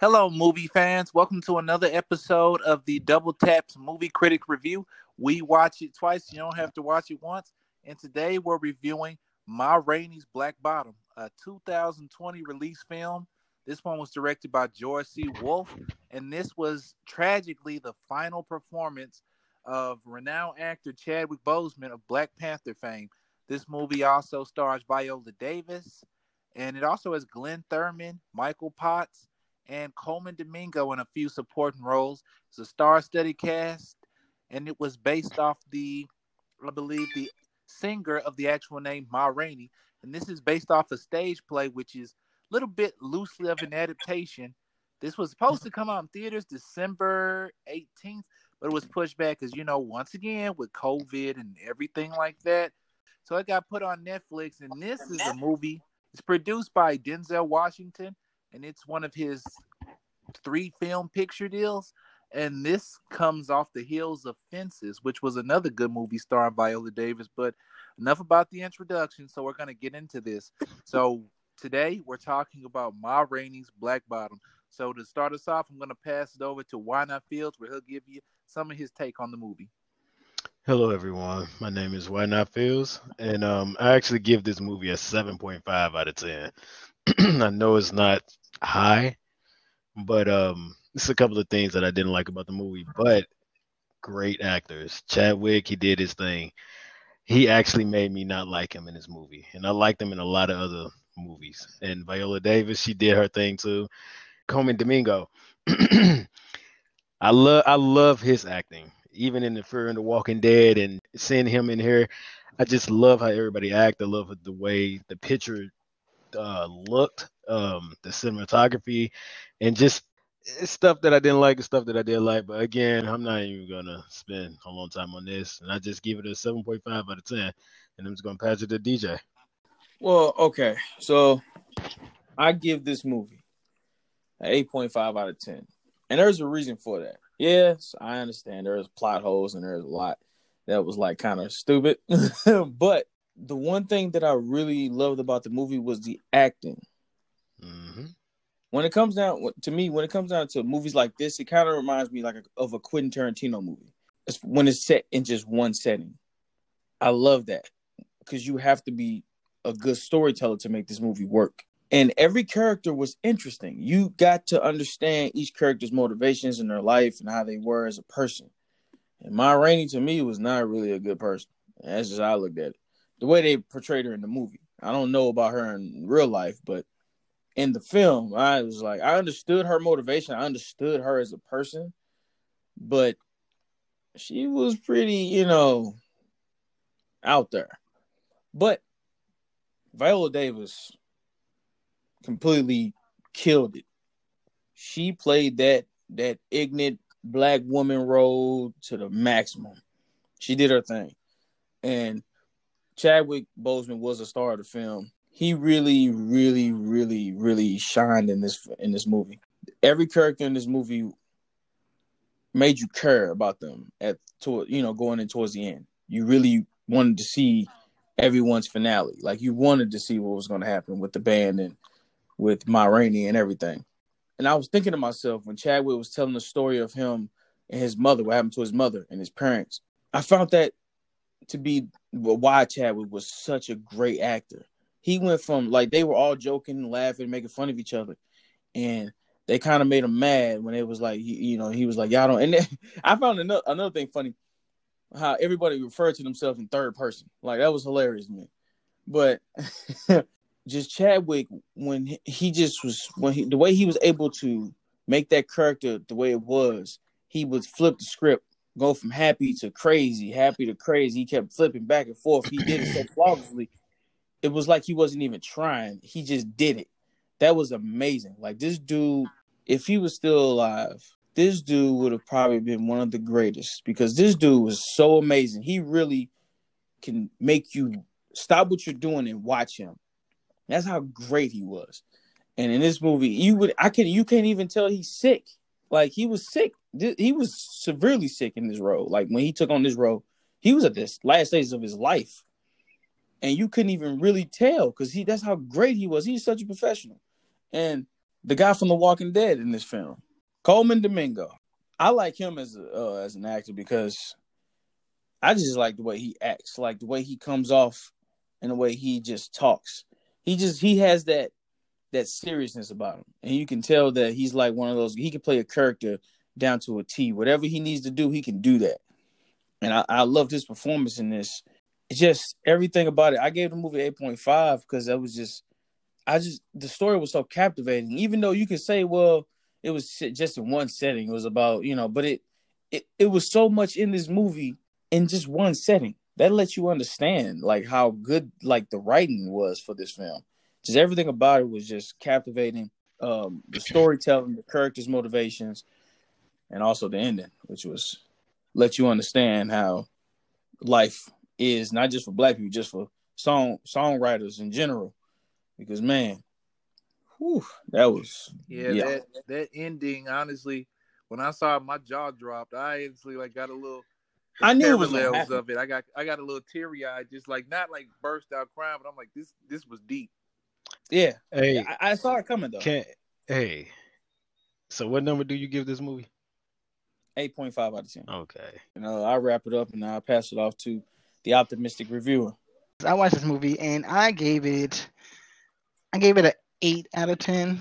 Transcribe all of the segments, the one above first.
Hello, movie fans. Welcome to another episode of the Double Taps Movie Critic Review. We watch it twice. You don't have to watch it once. And today we're reviewing Ma Rainey's Black Bottom, a 2020 release film. This one was directed by George C. Wolfe, and this was tragically the final performance of renowned actor Chadwick Boseman of Black Panther fame. This movie also stars Viola Davis, and it also has Glynn Turman, Michael Potts, and Colman Domingo in a few supporting roles. It's a star-studded cast, and it was based off the, I believe, the singer of the actual name Ma Rainey, and this is based off a stage play, which is a little bit loosely of an adaptation. This was supposed to come out in theaters December 18th, but it was pushed back because you know, once again with COVID and everything like that. So it got put on Netflix, and this is a movie. It's produced by Denzel Washington and it's one of his three film picture deals. And this comes off the heels of Fences, which was another good movie starring Viola Davis. But enough about the introduction. So we're going to get into this. So today we're talking about Ma Rainey's Black Bottom. So to start us off, I'm going to pass it over to Why Not Fields, where he'll give you some of his take on the movie. Hello, everyone. My name is Why Not Fields, and um, I actually give this movie a 7.5 out of 10. I know it's not high, but um, it's a couple of things that I didn't like about the movie. But great actors. Chadwick, he did his thing. He actually made me not like him in this movie, and I liked him in a lot of other movies. And Viola Davis, she did her thing too. Colman Domingo, I love I love his acting, even in the Fear and the Walking Dead, and seeing him in here. I just love how everybody act. I love the way the picture uh, looked, um, the cinematography, and just stuff that I didn't like and stuff that I did like. But again, I'm not even gonna spend a long time on this, and I just give it a 7.5 out of 10, and I'm just gonna pass it to DJ. Well, okay, so I give this movie an 8.5 out of 10, and there's a reason for that. Yes, I understand there's plot holes and there's a lot that was like kind of stupid, but the one thing that I really loved about the movie was the acting. Mm-hmm. When it comes down to me, when it comes down to movies like this, it kind of reminds me like a, of a Quentin Tarantino movie. It's when it's set in just one setting. I love that because you have to be a good storyteller to make this movie work. And every character was interesting. You got to understand each character's motivations in their life and how they were as a person. And Ma Rainey to me was not really a good person. That's just how I looked at it the way they portrayed her in the movie. I don't know about her in real life, but in the film, I was like, I understood her motivation. I understood her as a person, but she was pretty, you know, out there. But Viola Davis completely killed it. She played that that ignorant black woman role to the maximum. She did her thing. And Chadwick Boseman was a star of the film. He really, really, really, really shined in this in this movie. Every character in this movie made you care about them at toward you know going in towards the end. You really wanted to see everyone's finale. Like you wanted to see what was going to happen with the band and with Ma Rainey and everything. And I was thinking to myself when Chadwick was telling the story of him and his mother, what happened to his mother and his parents. I found that to be why Chadwick was such a great actor. He went from like they were all joking, laughing, making fun of each other, and they kind of made him mad when it was like he, you know he was like y'all don't. And then, I found another another thing funny how everybody referred to themselves in third person. Like that was hilarious to me. But just Chadwick when he just was when he the way he was able to make that character the way it was, he would flip the script go from happy to crazy, happy to crazy. He kept flipping back and forth. He did it so flawlessly. It was like he wasn't even trying. He just did it. That was amazing. Like this dude, if he was still alive, this dude would have probably been one of the greatest because this dude was so amazing. He really can make you stop what you're doing and watch him. That's how great he was. And in this movie, you would I can you can't even tell he's sick. Like he was sick he was severely sick in this role. Like when he took on this role, he was at this last stages of his life, and you couldn't even really tell because he that's how great he was. He's such a professional, and the guy from The Walking Dead in this film, Colman Domingo. I like him as a, uh, as an actor because I just like the way he acts, like the way he comes off, and the way he just talks. He just he has that that seriousness about him, and you can tell that he's like one of those. He can play a character down to a T. Whatever he needs to do, he can do that. And I, I loved his performance in this. It's just everything about it. I gave the movie eight point five because that was just, I just the story was so captivating. Even though you could say, well, it was just in one setting. It was about you know, but it it it was so much in this movie in just one setting that lets you understand like how good like the writing was for this film. Just everything about it was just captivating. Um, the storytelling, the characters' motivations, and also the ending, which was let you understand how life is not just for black people, just for song songwriters in general. Because man, whew, that was yeah, yeah, That, that ending. Honestly, when I saw it, my jaw dropped. I instantly like got a little. I knew it was of it. I got I got a little teary eyed, just like not like burst out crying, but I'm like this this was deep. Yeah, hey, I, I saw it coming though. Can hey, so what number do you give this movie? Eight point five out of ten. Okay. You know, I'll wrap it up and I'll pass it off to the optimistic reviewer. I watched this movie and I gave it I gave it an eight out of ten.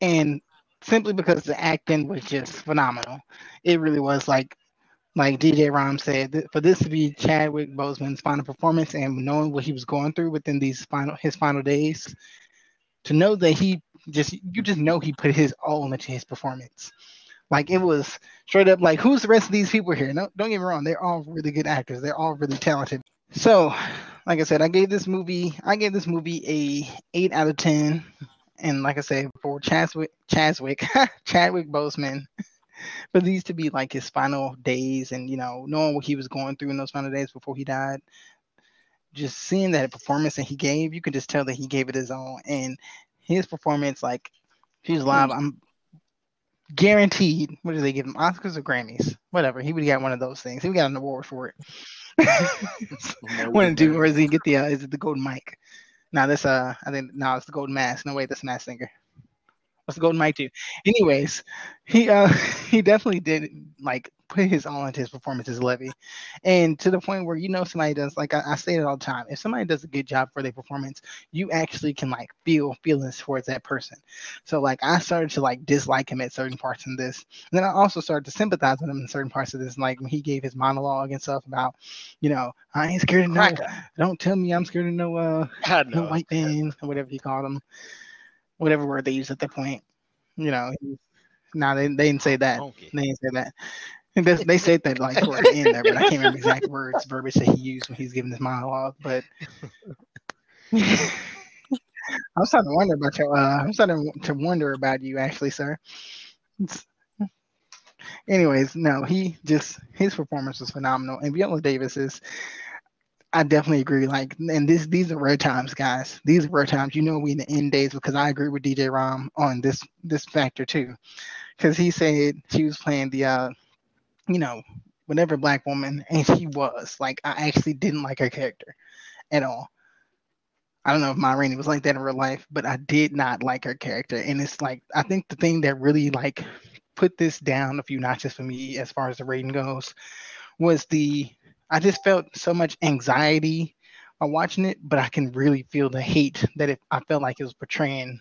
And simply because the acting was just phenomenal. It really was like like DJ Rom said, for this to be Chadwick Boseman's final performance and knowing what he was going through within these final his final days, to know that he just you just know he put his all into his performance. Like it was straight up like, who's the rest of these people here? No, don't get me wrong, they're all really good actors. They're all really talented. So, like I said, I gave this movie, I gave this movie a eight out of ten. And like I said, for Chadwick, Chadwick, Chadwick Boseman, for these to be like his final days, and you know, knowing what he was going through in those final days before he died, just seeing that performance that he gave, you can just tell that he gave it his all. And his performance, like he's live, I'm guaranteed. What do they give him? Oscars or Grammys? Whatever. He would have got one of those things. He would got an award for it. When do or does he get the? Uh, is it the golden mic? Now this uh, I think now it's the golden mask. No way, that's Masked Singer. What's the golden mic too? Anyways, he uh he definitely did like put his all into his performances, Levee, and to the point where you know somebody does like I, I say it all the time. If somebody does a good job for their performance, you actually can like feel feelings towards that person. So like I started to like dislike him at certain parts in this, and then I also started to sympathize with him in certain parts of this, like when he gave his monologue and stuff about, you know, I ain't scared of no. Don't tell me I'm scared of no uh no white man or whatever he called him, whatever word they used at that point. You know, no, they, they didn't say that. They didn't say that. They, they said that like toward the end there, but I can't remember exact words, verbiage that he used when he's giving this monologue. But I was starting to wonder about your. Uh, I'm starting to wonder about you, actually, sir. It's, anyways, no, he just his performance was phenomenal, and Viola Davis is. I definitely agree. Like, and this these are rare times, guys. These are rare times. You know, we in the end days because I agree with DJ Rom on this this factor too, because he said she was playing the uh you know, whatever black woman, and she was like, I actually didn't like her character at all. I don't know if Ma Rainey was like that in real life, but I did not like her character. And it's like I think the thing that really like put this down a few notches for me as far as the rating goes was the I just felt so much anxiety while watching it, but I can really feel the hate that it, I felt like it was portraying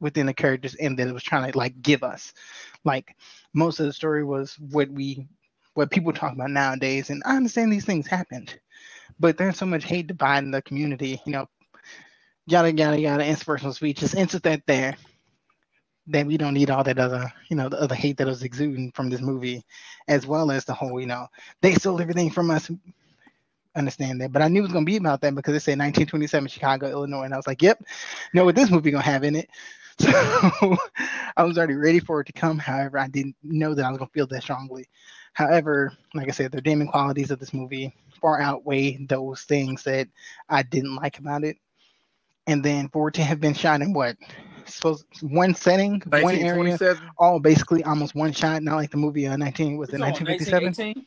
within the characters and that it was trying to like give us. Like most of the story was what we what people talk about nowadays. And I understand these things happened, but there's so much hate dividing the community. You know, yada yada yada. Inspirational speeches, insert that there. That we don't need all that other, you know, the other hate that was exuding from this movie, as well as the whole, you know, they stole everything from us. Understand that, but I knew it was gonna be about that because it said 1927 Chicago, Illinois, and I was like, "Yep, know what this movie gonna have in it." So I was already ready for it to come. However, I didn't know that I was gonna feel that strongly. However, like I said, the redeeming qualities of this movie far outweigh those things that I didn't like about it. And then for it to have been shot in what? Suppose one setting, one area, all basically almost one shot, not like the movie uh, 19 was it 1957?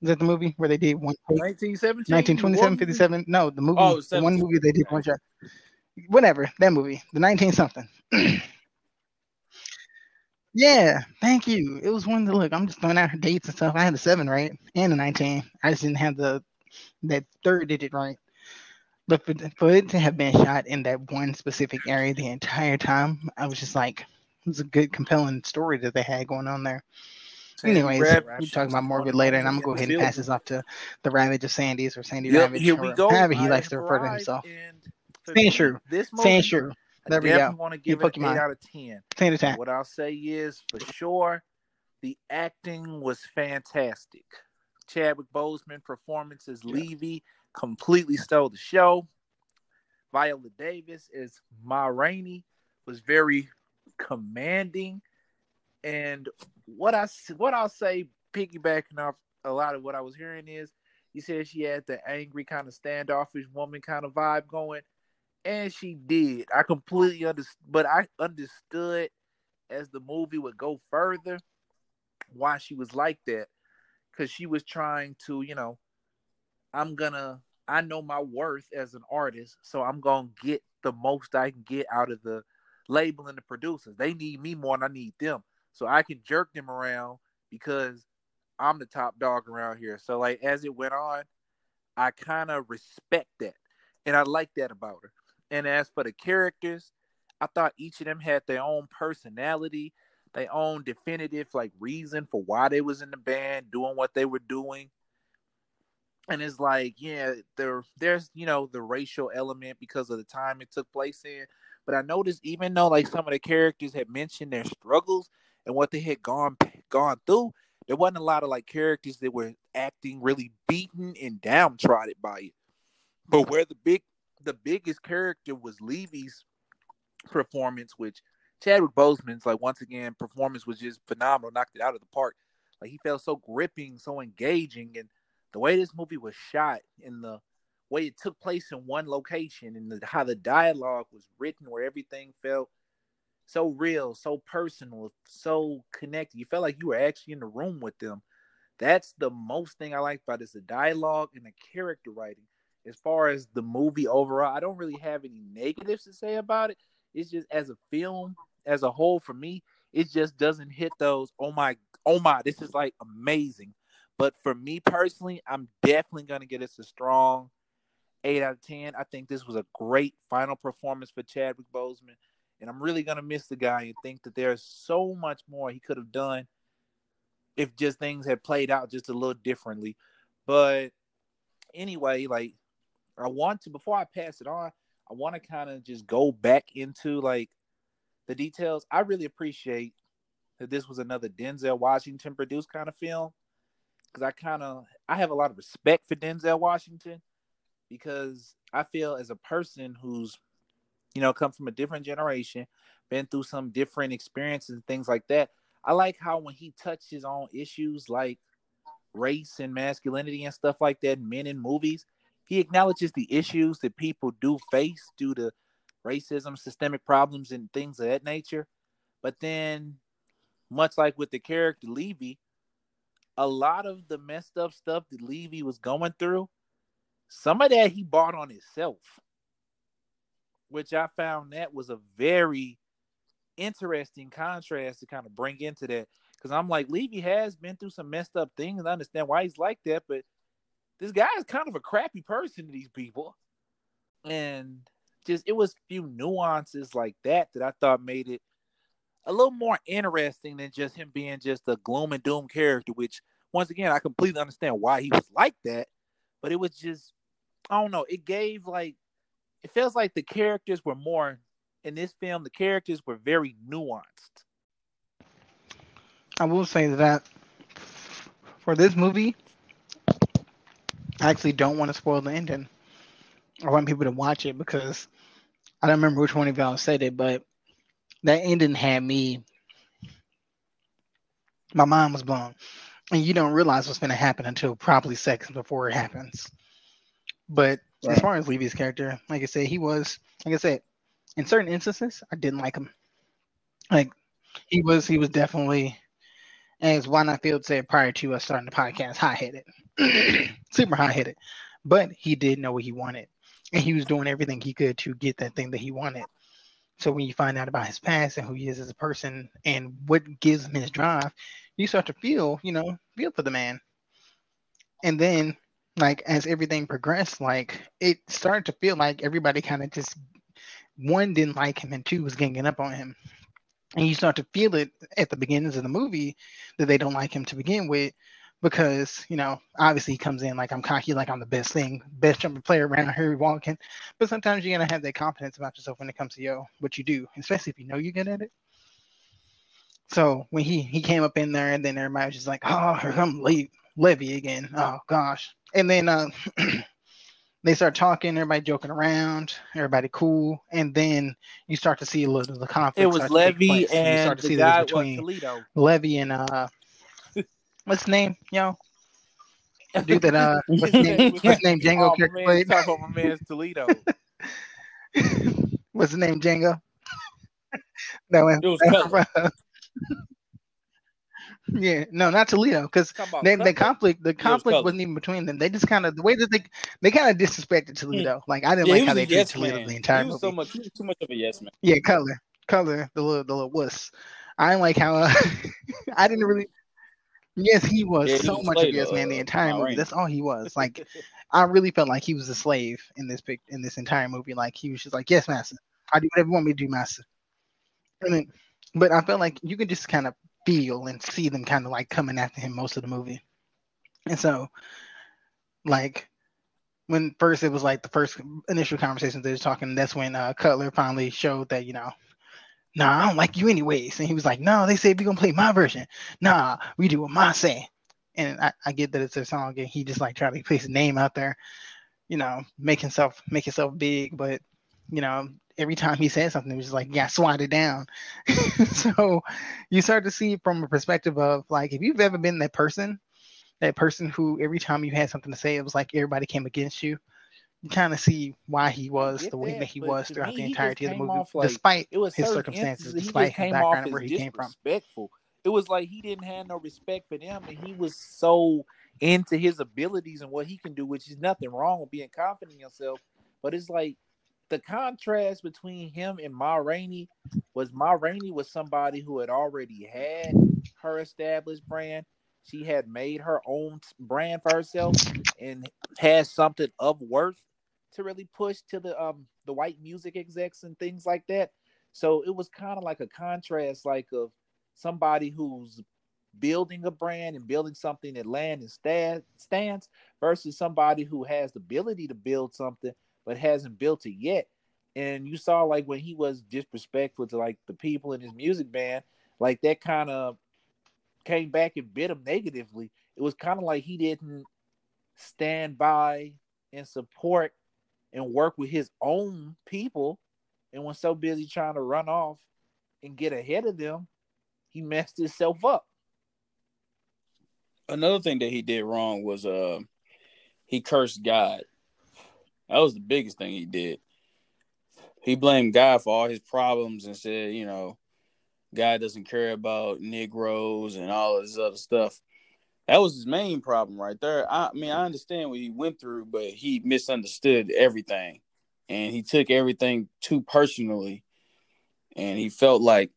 Is that the movie where they did one? 1917? 1927, 57? No, the movie, oh, the one movie they did one shot. Whatever, that movie, the 19 something. Yeah, thank you. It was one to look. I'm just throwing out dates and stuff. I had a seven right and a 19. I just didn't have the that third digit right. But for, for it to have been shot in that one specific area the entire time, I was just like, it was a good, compelling story that they had going on there. Sandy Anyways, Ravage we talk about Morbid later, and I'm gonna go ahead and pass this off to the Ravage of Sandy's or Sandy Yep, Ravage, here we go. however he I likes to refer to himself. and for Saying me, true. This Saying movie, true. I There we definitely want to give it an eight out of ten. Saying attack. What I'll say is, for sure, the acting was fantastic. Chadwick Boseman performance as Yeah. Levee completely stole the show. Viola Davis as Ma Rainey was very commanding, and what I what I'll say, piggybacking off a lot of what I was hearing is, you said she had the angry kind of standoffish woman kind of vibe going, and she did. I completely understood, but I understood as the movie would go further why she was like that. Because she was trying to you know i'm gonna i know my worth as an artist so i'm gonna get the most i can get out of the label and the producers. They need me more than i need them. So i can jerk them around because i'm the top dog around here. So like as it went on i kind of respect that and i like that about her and as for the characters i thought each of them had their own personality their own definitive like reason for why they was in the band doing what they were doing. And it's like yeah there there's you know the racial element because of the time it took place in. But i noticed even though like some of the characters had mentioned their struggles and what they had gone gone through there wasn't a lot of like characters that were acting really beaten and downtrodden by it. But where the big the biggest character was Levee's performance which Chadwick Boseman's like once again performance was just phenomenal, knocked it out of the park. Like he felt so gripping, so engaging, and the way this movie was shot, and the way it took place in one location, and the, how the dialogue was written, where everything felt so real, so personal, so connected. You felt like you were actually in the room with them. That's the most thing I like about it is the dialogue and the character writing. As far as the movie overall, I don't really have any negatives to say about it. It's just as a film, as a whole, for me, it just doesn't hit those. Oh my, oh my, this is like amazing. But for me personally, I'm definitely gonna get us a strong eight out of ten. I think this was a great final performance for Chadwick Boseman, and I'm really gonna miss the guy and think that there's so much more he could have done if just things had played out just a little differently. But anyway, like I want to before I pass it on, I want to kind of just go back into like the details. I really appreciate that this was another Denzel Washington produced kind of film because I kind of I have a lot of respect for Denzel Washington because I feel as a person who's you know come from a different generation, been through some different experiences and things like that. I like how when he touches on issues like race and masculinity and stuff like that, men in movies, he acknowledges the issues that people do face due to racism, systemic problems, and things of that nature. But then, much like with the character Levee, a lot of the messed up stuff that Levee was going through, some of that he bought on himself, which I found that was a very interesting contrast to kind of bring into that. Because I'm like, Levee has been through some messed up things. I understand why he's like that, but this guy is kind of a crappy person to these people. And just it was a few nuances like that that I thought made it a little more interesting than just him being just a gloom and doom character, which once again I completely understand why he was like that. But it was just I don't know, it gave like it feels like the characters were more in this film, the characters were very nuanced. I will say that for this movie, I actually don't want to spoil the ending. I want people to watch it because I don't remember which one of y'all said it, but that ending had me. My mind was blown, and you don't realize what's going to happen until probably seconds before it happens. But as far as Levee's character, like I said, he was like I said, in certain instances, I didn't like him. Like he was, he was definitely, as Why Field said prior to us starting the podcast, high headed, super high headed. But he did know what he wanted, and he was doing everything he could to get that thing that he wanted. So when you find out about his past and who he is as a person and what gives him his drive, you start to feel, you know, feel for the man. And then like as everything progressed, like it started to feel like everybody kind of just one didn't like him and two was ganging up on him. And you start to feel it at the beginnings of the movie that they don't like him to begin with because, you know, obviously he comes in like I'm cocky, like I'm the best thing, best jumper player around here walking. But sometimes you're gonna have that confidence about yourself when it comes to yo, what you do, especially if you know you're good at it. So when he he came up in there and then everybody was just like, oh, here come Le- Levee again. Oh gosh. And then uh they start talking, everybody joking around, everybody cool, and then you start to see a little of the conflict. It was Levee place, you and start to the see guy between Toledo. Levee and uh, what's his name, yo? Dude that uh, what's his name? What's his name? Django Oh, my character man, played. talk about my man's Toledo. what's his name? Django. that one. It was yeah, no, not Toledo, because they, the conflict, the conflict Cutler. wasn't even between them. They just kind of the way that they they kind of disrespected Toledo. Like I didn't Yeah, like how they treated yes Toledo man. the entire he was movie. so much. He was too much of a yes man. Yeah, color, color, the little, the little wuss. I didn't like how uh, I didn't really. Yes, he was Yeah, he so was a much of yes man the entire movie. That's all he was. Like, I really felt like he was a slave in this pic in this entire movie. Like he was just like, yes, master, I do whatever you want me to do, master. And then, but I felt like you could just kind of feel and see them kind of like coming after him most of the movie. And so, like, when first it was like the first initial conversations they were talking, that's when uh, Cutler finally showed that, you know, nah, I don't like you anyways. And he was like, no, they said we're going to play my version. Nah, we do what my say. And I, I get that it's a song and he just like tried to place his name out there, you know, make himself, make himself big. But, you know, every time he said something, it was just like, yeah, swatted down. so you start to see from a perspective of like, if you've ever been that person, that person who every time you had something to say, it was like everybody came against you. You kind of see why he was the way that, that he was throughout me, the entirety of the movie, like- despite It was his circumstances, despite his background and where he came from. disrespectful. It was like he didn't have no respect for them, and he was so into his abilities and what he can do, which is nothing wrong with being confident in yourself. But it's like the contrast between him and Ma Rainey was Ma Rainey was somebody who had already had her established brand. She had made her own brand for herself and had something of worth to really push to the um the white music execs and things like that. So it was kind of like a contrast, like of somebody who's building a brand and building something that land and stand, stands versus somebody who has the ability to build something but hasn't built it yet. And you saw like when he was disrespectful to like the people in his music band, like that kind of came back and bit him negatively. It was kind of like he didn't stand by and support and work with his own people and was so busy trying to run off and get ahead of them, he messed himself up. Another thing that he did wrong was uh he cursed God. That was the biggest thing he did. He blamed God for all his problems and said, you know, God doesn't care about Negroes and all this other stuff. That was his main problem right there. I, I mean, I understand what he went through, but he misunderstood everything and he took everything too personally. And he felt like,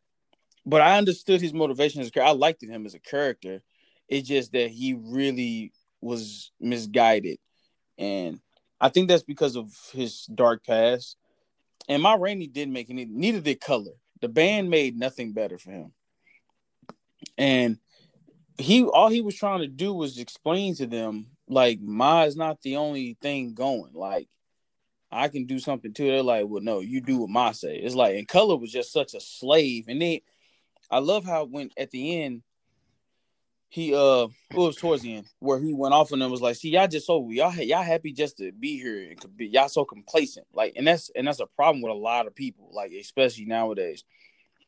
but I understood his motivation as. I liked him as a character. It's just that he really was misguided. And I think that's because of his dark past. And my Rainey didn't make any, neither did Color. The band made nothing better for him. And he all he was trying to do was explain to them like Ma is not the only thing going. Like I can do something too. They're like, well, no, you do what Ma say. It's like, and Color was just such a slave. And then I love how when at the end he uh it was towards the end where he went off on them was like, see, y'all just so y'all y'all happy just to be here and could be y'all so complacent. Like, and that's and that's a problem with a lot of people, like especially nowadays.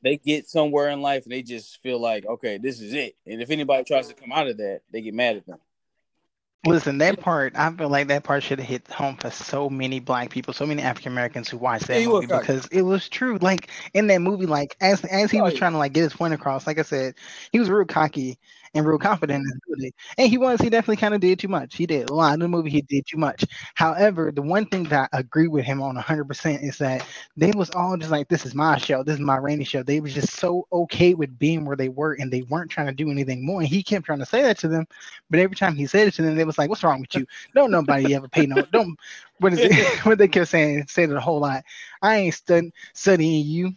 They get somewhere in life and they just feel like, okay, this is it. And if anybody tries to come out of that, they get mad at them. Listen, that part, I feel like that part should have hit home for so many black people, so many African Americans who watched that Yeah, movie because it was true. Like in that movie, like as as he Oh, was yeah. trying to like get his point across, like I said, he was real cocky and real confident in his ability. And he was, he definitely kind of did too much. He did a lot of the movie, he did too much. However, the one thing that I agree with him on 100% is that they was all just like, this is my show, this is my Rainey show. They was just so okay with being where they were and they weren't trying to do anything more. And he kept trying to say that to them, but every time he said it to them, they was like, what's wrong with you? Don't nobody ever pay no, don't, what is it, what they kept saying, said it a whole lot. I ain't stud- studying you.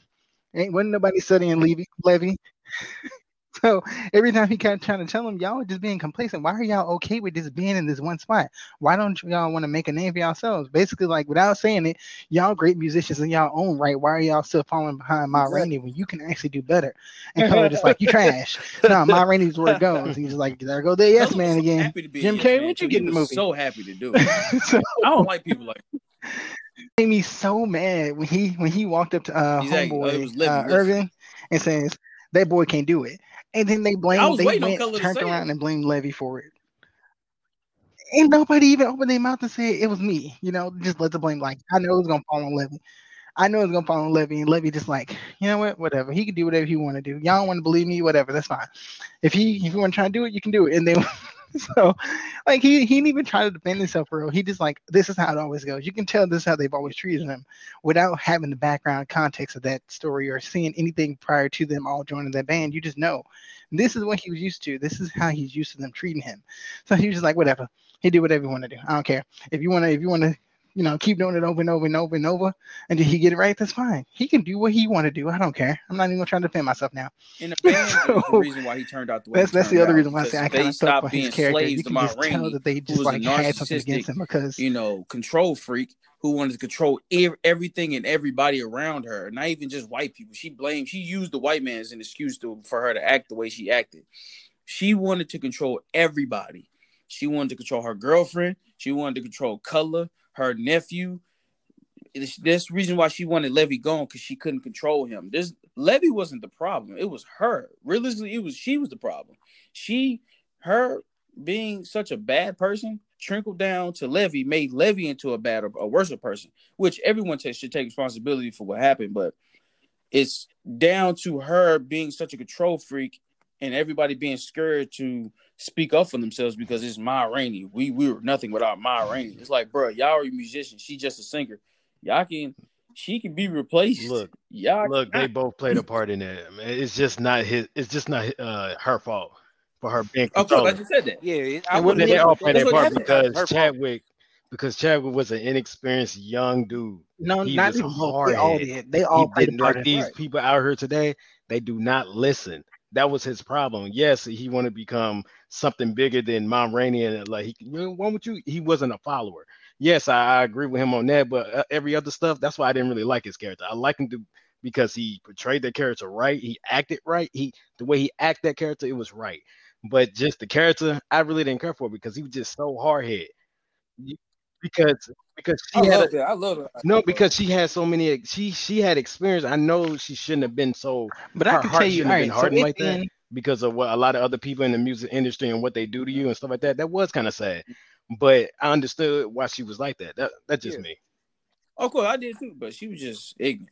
Ain't wasn't nobody studying Levee. Levee. So every time he kept trying to tell them, y'all are just being complacent. Why are y'all okay with just being in this one spot? Why don't y'all want to make a name for yourselves? Basically, like without saying it, y'all great musicians in y'all own right. Why are y'all still falling behind Ma Exactly. Rainey when you can actually do better? And Color just like you trash. no, Ma Rainey's where it goes. He's like, there go the yes Cutler man was again. Happy to be Jim a yes Carrey, what you too. get in the movie? So happy to do it. so I don't like people like made me so mad when he when he walked up to uh Exactly. Oh, homeboy was Levee uh, Wilson. Irvin and says that boy can't do it, and then they I blame was they went to turned around and blamed Levee for it. And nobody even opened their mouth and say it was me. You know, just let the blame. Like I know it's gonna fall on Levee. I know it's gonna fall on Levee, and Levee just like, you know what, whatever. He can do whatever he want to do. Y'all don't want to believe me, whatever. That's fine. If he if you want to try and do it, you can do it. And then so like he he didn't even try to defend himself real. He just like this is how it always goes. You can tell this is how they've always treated him without having the background context of that story or seeing anything prior to them all joining that band. You just know this is what he was used to. This is how he's used to them treating him. So he was just like, whatever. He did whatever he want to do. I don't care. If you want to, if you want to, you know, keep doing it over and over and over and over until he get it right, that's fine. He can do what he want to do. I don't care. I'm not even gonna try to defend myself now. Band, there's the reason why he turned out the way That's that's the other out, reason why I say I kind of stopped being his character. slaves You to can just tell that they just like had something against him because you know, control freak who wanted to control ev- everything and everybody around her, not even just white people. She blamed, she used the white man as an excuse to, for her to act the way she acted. She wanted to control everybody. She wanted to control her girlfriend. She wanted to control Color, her nephew. The reason why she wanted Levee gone because she couldn't control him. This Levee wasn't the problem. It was her. Realistically, it was she was the problem. She, her being such a bad person trickled down to Levee, made Levee into a bad, a worse person. Which everyone ta- should take responsibility for what happened, but it's down to her being such a control freak and everybody being scared to speak up for themselves because it's Ma Rainey. We we were nothing without Ma Rainey. It's like, bro, y'all are musicians. She just a singer. Y'all can she can be replaced. Look, y'all Look, they both played a part in it. Man, It's just not his. It's just not uh, her fault for her being Of course, I controlling. just said that. Yeah, it- I wouldn't what They all played that- their part because her fault. Chadwick, because Chadwick was an inexperienced young dude. no, He not was even both. They all did. They all He played didn't part like these Right. people out here today. They do not listen. That was his problem. Yes, he wanted to become something bigger than Mom Rainey, and like he, why would you? He wasn't a follower. Yes, I, I agree with him on that, but uh, every other stuff, that's why I didn't really like his character. I like him to because he portrayed the character right. He acted right. He the way he acted that character, it was right. But just the character, I really didn't care for because he was just so hard head. Because because I she had a, love that. I love it. no, because she had so many. She she had experience. I know she shouldn't have been so. But I can heart tell you, shouldn't all have been right. So hardened it like that. because of what a lot of other people in the music industry and what they do to you and stuff like that. That was kind of sad. But I understood why she was like that. That that's just Yeah. me. Of course, I did too, but she was just ignorant.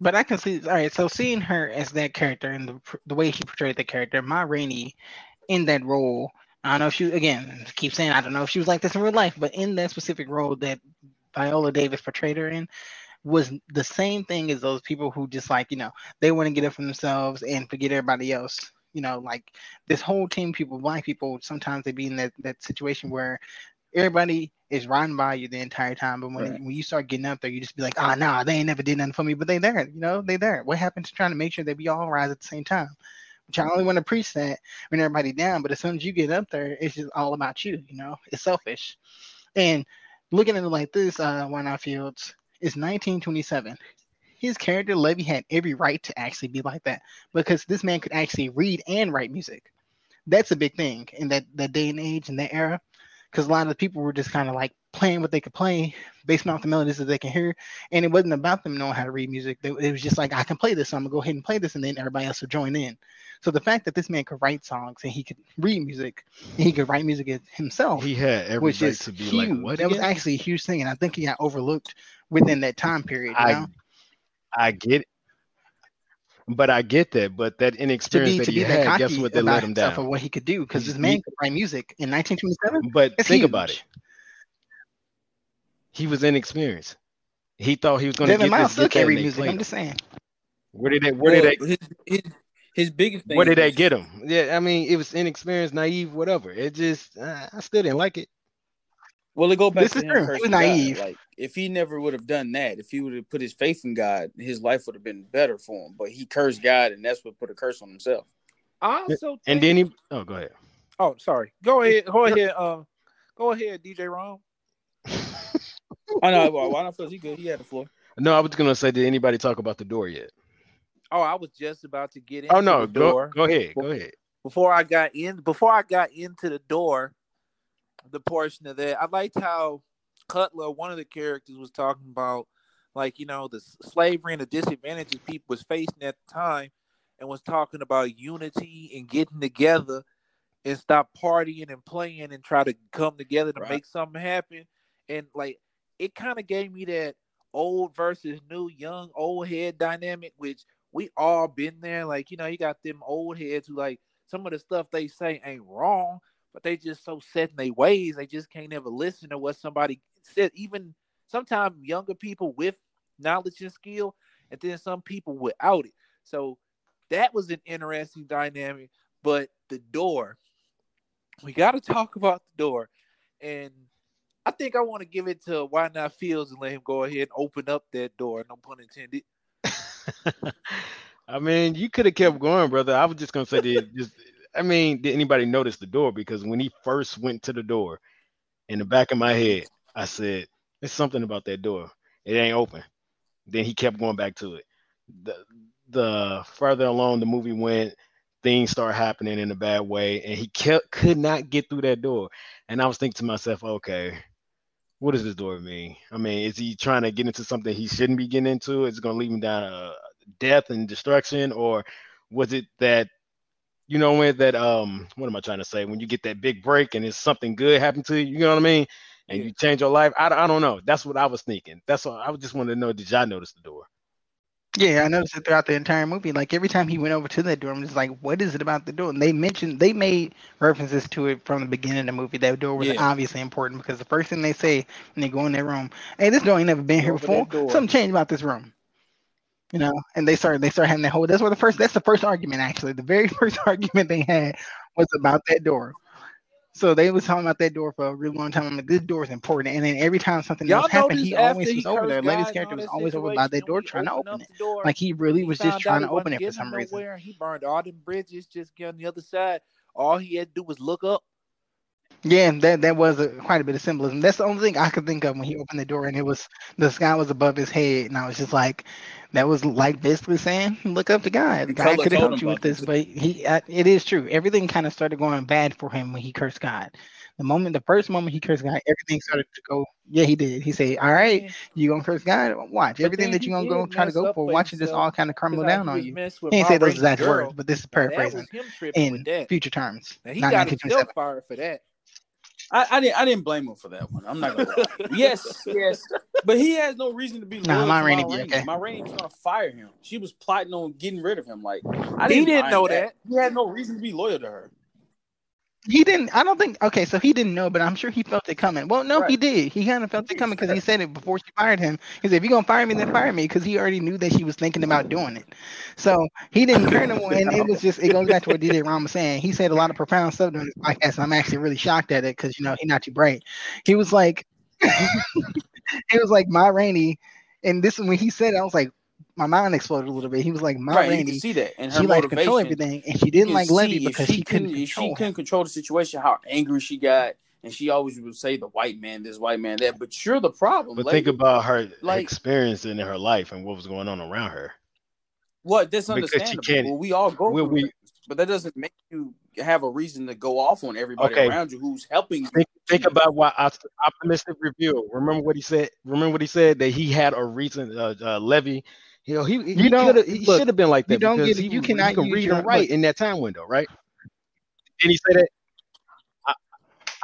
but I can see. All right. So seeing her as that character and the the way she portrayed the character, Ma Rainey, in that role. I don't know if she again keep saying I don't know if she was like this in real life, but in that specific role that Viola Davis portrayed her in was the same thing as those people who just like you know they want to get up for themselves and forget everybody else. You know, like this whole team people, black people, sometimes they be in that that situation where everybody is riding by you the entire time, but when Right. when you start getting up there, you just be like, ah, nah, they ain't never did nothing for me, but they there, you know, they there. What happened to trying to make sure that we all rise at the same time? Which I only want to preach that when everybody down, but as soon as you get up there, it's just all about you, you know, it's selfish. And looking at it like this, uh, Not Fields is 1927. His character Levee had every right to actually be like that because this man could actually read and write music. That's a big thing in that that day and age in that era, because a lot of the people were just kind of like playing what they could play based off the melodies that they can hear, and it wasn't about them knowing how to read music. It was just like I can play this, so I'm gonna go ahead and play this, and then everybody else will join in. So the fact that this man could write songs and he could read music, and he could write music himself, He had every which right is to be huge. like, what? that was actually a huge thing, and I think he got overlooked within that time period. You I know? I get it. But I get that. But that to inexperience be that to he be that had, guess what? They let him himself down. or what he could do because He- this man could write music in 1927. But That's think about it. He was inexperienced. He thought he was going to Devin get Miles this, still get can't read music. I'm just saying. Where did they? Where did they? Well, his, his, his biggest thing Where did they get him? Yeah, I mean, it was inexperienced, naive, whatever. It just, uh, I still didn't like it. Well, it go back This to is him true. He cursing God. Like if he never would have done that, if he would have put his faith in God, his life would have been better for him. But he cursed God, and that's what put a curse on himself. I also And think- then he, oh, go ahead. Oh, sorry. Go ahead. Go ahead. Uh, go ahead, DJ Ron. I know. Why why not? Feel he good. He had the floor. No, I was gonna say, did anybody talk about the door yet? Oh, I was just about to get in. Oh no, the go door. go ahead, go ahead. before I got in before I got into the door, the portion of that, I liked how Cutler, one of the characters, was talking about like, you know, the slavery and the disadvantages people was facing at the time and was talking about unity and getting together and stop partying and playing and try to come together to Right. make something happen. And like it kind of gave me that old versus new, young, old head dynamic, which we all been there. Like, you know, you got them old heads who like some of the stuff they say ain't wrong, but they just so set in their ways, they just can't ever listen to what somebody said. Even sometimes younger people with knowledge and skill, and then some people without it. So that was an interesting dynamic. But the door, we got to talk about the door, and I think I want to give it to Why Not Fields and let him go ahead and open up that door. No pun intended. I mean, you could have kept going, brother. I was just gonna say, this, just, I mean, did anybody notice the door? Because when he first went to the door, in the back of my head, I said, "There's something about that door. It ain't open." Then he kept going back to it. The the further along the movie went, things start happening in a bad way, and he kept could not get through that door. And I was thinking to myself, okay, what does this door mean? I mean, is he trying to get into something he shouldn't be getting into? Is it going to lead him down a death and destruction, or was it that you know when that um what am I trying to say? When you get that big break and it's something good happened to you, you know what I mean? And Yeah. you change your life. I, I don't know. That's what I was thinking. That's what I was just wanted to know. Did y'all notice the door? Yeah, I noticed it throughout the entire movie. Like every time he went over to that door, I'm just like, what is it about the door? And they mentioned they made references to it from the beginning of the movie. That door was Yeah. obviously important because the first thing they say when they go in that room, hey, this door ain't never been here before. Something changed about this room. You know, and they start they start having that whole that's what the first that's the first argument actually. The very first argument they had was about that door. So they was talking about that door for a really long time. I'm like, this door is important. And then every time something Y'all else happened, he always he was over there. Lady's character was always over by that door trying to open it. Like he really he was just trying to open it for some reason. He burned all them bridges, just get on the other side. All he had to do was look up. Yeah, that that was a, quite a bit of symbolism. That's the only thing I could think of when he opened the door and it was the sky was above his head, and I was just like, that was like basically saying, look up to God. God could have helped you with this, but he uh, it is true. Everything kind of started going bad for him when he cursed God. The moment, the first moment he cursed God, everything started to go. Yeah, he did. He said, "All right, Man, you gonna curse God? Watch But everything that he you gonna go did try to go for. for Watch it just all kind of crumble down on you." messed with He didn't say those exact girl. words, but this is paraphrasing him in future terms. And he not got 1927. himself fired for that. I, I didn't. I didn't blame him for that one. I'm not gonna lie. yes, yes, but he has no reason to be Nah, loyal Ma to Rainey Rainey. okay. Ma Rainey was gonna fire him. She was plotting on getting rid of him. Like I He didn't, didn't know that. that. He had no reason to be loyal to her. He didn't. I don't think. Okay, so he didn't know, but I'm sure he felt it coming. Well, no, he did. He kind of felt it coming because he said it before she fired him. He said, "If you're gonna fire me, then fire me," because he already knew that she was thinking about doing it. So he didn't care no more. And it was just. It goes back to what DJ Ron was saying. He said a lot of profound stuff during this podcast, and I'm actually really shocked at it because you know he's not too bright. He was like, it was like my Rainey, and this is when he said, it, I was like, my mind exploded a little bit. He was like, my right, you can see that in her She liked to control everything, and she didn't like Levee see because she, couldn't couldn't, if she control couldn't control the situation, how angry she got, and she always would say the white man this, white man that. But you're the problem. But lady. think about her like- experience in her life and what was going on around her. what that's because she understandable. can't- Well, we all go we- we- but that doesn't make you have a reason to go off on everybody Okay. around you who's helping you. Think, think about what optimistic review. Remember what he said. Remember what he said that he had a reason. Uh, uh, Levee, you know, he he, You don't- he should have been like you that don't because get it. he You was- cannot he can use read and write in that time window, right? Did he say that? I,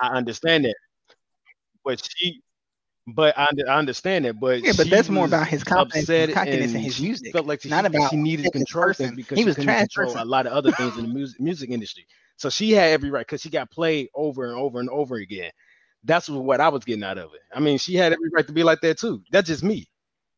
I understand that, but she, But I, I understand it. But Yeah, but that's more about his confidence, upset his cockiness and his music. Felt like she, not she- about she needed to him as a control things because He she was a couldn't control a lot of other things in the music music industry. So she had every right because she got played over and over and over again. That's what I was getting out of it. I mean, she had every right to be like that too. That's just me.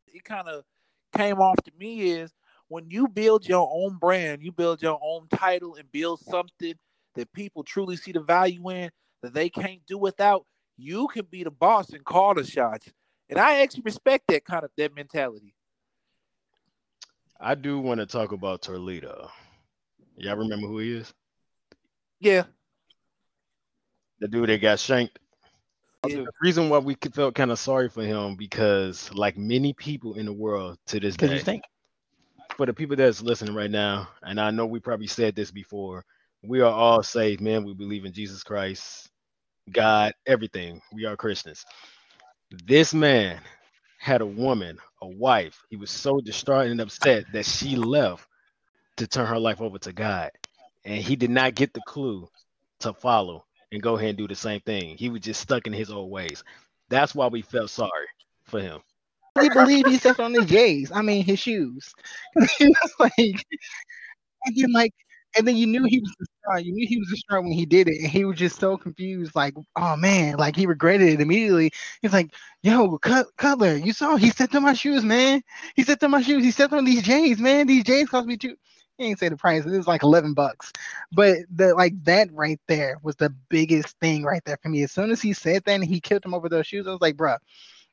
it kind of came off to me is when you build your own brand, you build your own title and build something that people truly see the value in that they can't do without, you can be the boss and call the shots. And I actually respect that kind of that mentality. I do want to talk about Toledo. Y'all remember who he is? Yeah. The dude that got shanked. The reason why we felt kind of sorry for him because, like many people in the world to this Because day, you think for the people that's listening right now, and I know we probably said this before, we are all saved, man. We believe in Jesus Christ, God, everything. We are Christians. This man had a woman, a wife. He was so distraught and upset that she left to turn her life over to God. And he did not get the clue to follow and go ahead and do the same thing. He was just stuck in his old ways. That's why we felt sorry for him. he believed he stepped on his J's. I mean his shoes. like, and then like, and then you knew he was star. You knew he was star when he did it, and he was just so confused. Like, oh man, like he regretted it immediately. He's like, yo, Cut- Cutler, you saw he stepped on my shoes, man. He stepped on my shoes. He stepped on these J's, man. These J's cost me two. He ain't say the price. It was like eleven bucks. But the like that right there was the biggest thing right there for me. As soon as he said that and he killed him over those shoes, I was like, bruh,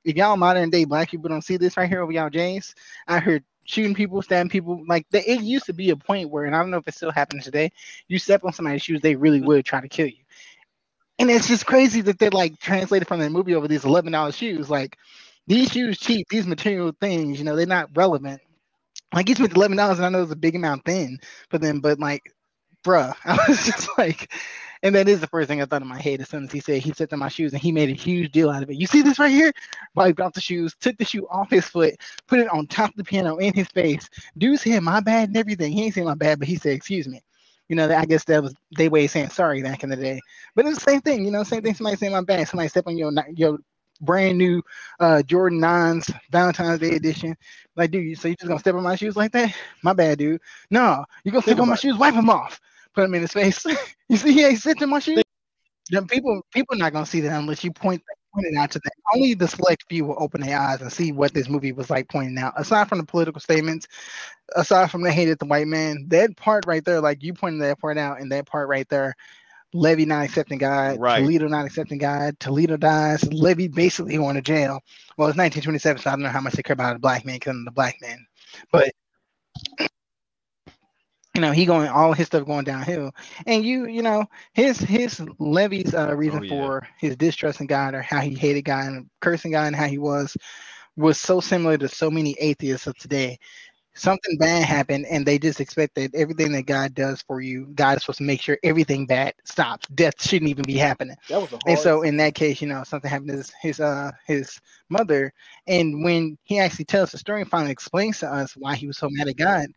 if y'all modern day black people don't see this right here over y'all James, I heard shooting people, stabbing people. Like the, it used to be a point where, and I don't know if it still happens today. You step on somebody's shoes, they really would try to kill you. And it's just crazy that they like translated from that movie over these eleven dollars shoes. Like these shoes cheap, these material things, you know, they're not relevant. Like he spent eleven dollars, and I know it's a big amount then for them, but like, bruh, I was just like, and that is the first thing I thought in my head as soon as he said he stepped on my shoes and he made a huge deal out of it. You see this right here? Wiped off the shoes, took the shoe off his foot, put it on top of the piano in his face. Dude said my bad and everything. He ain't saying my bad, but he said excuse me. You know, I guess that was their way of saying sorry back in the day. But it's the same thing, you know, same thing. Somebody saying my bad, somebody step on your your brand new uh Jordan 9s Valentine's Day edition. Like, dude, so you just gonna step on my shoes like that? My bad, dude. No, you gonna step on my shoes, wipe them off, put them in his face. you see, he ain't stepped in my shoes. Then people people not gonna see that unless you point point it out to them. Only the select few will open their eyes and see what this movie was like pointing out. Aside from the political statements, aside from the hate at the white man, that part right there, like you pointed that part out, and that part right there, Levee not accepting God, Right. Toledo not accepting God, Toledo dies, Levee basically going to jail. Well, it's 1927, so I don't know how much they care about a black man killing the black man, but you know he going all his stuff going downhill, and you you know his his Levee's uh, reason Oh, yeah. for his distrust in God or how he hated God and cursing God and how he was was so similar to so many atheists of today. Something bad happened, and they just expect that everything that God does for you, God is supposed to make sure everything bad stops. Death shouldn't even be happening. That was. And so in that case, you know, something happened to his, his uh his mother, and when he actually tells the story and finally explains to us why he was so mad at God.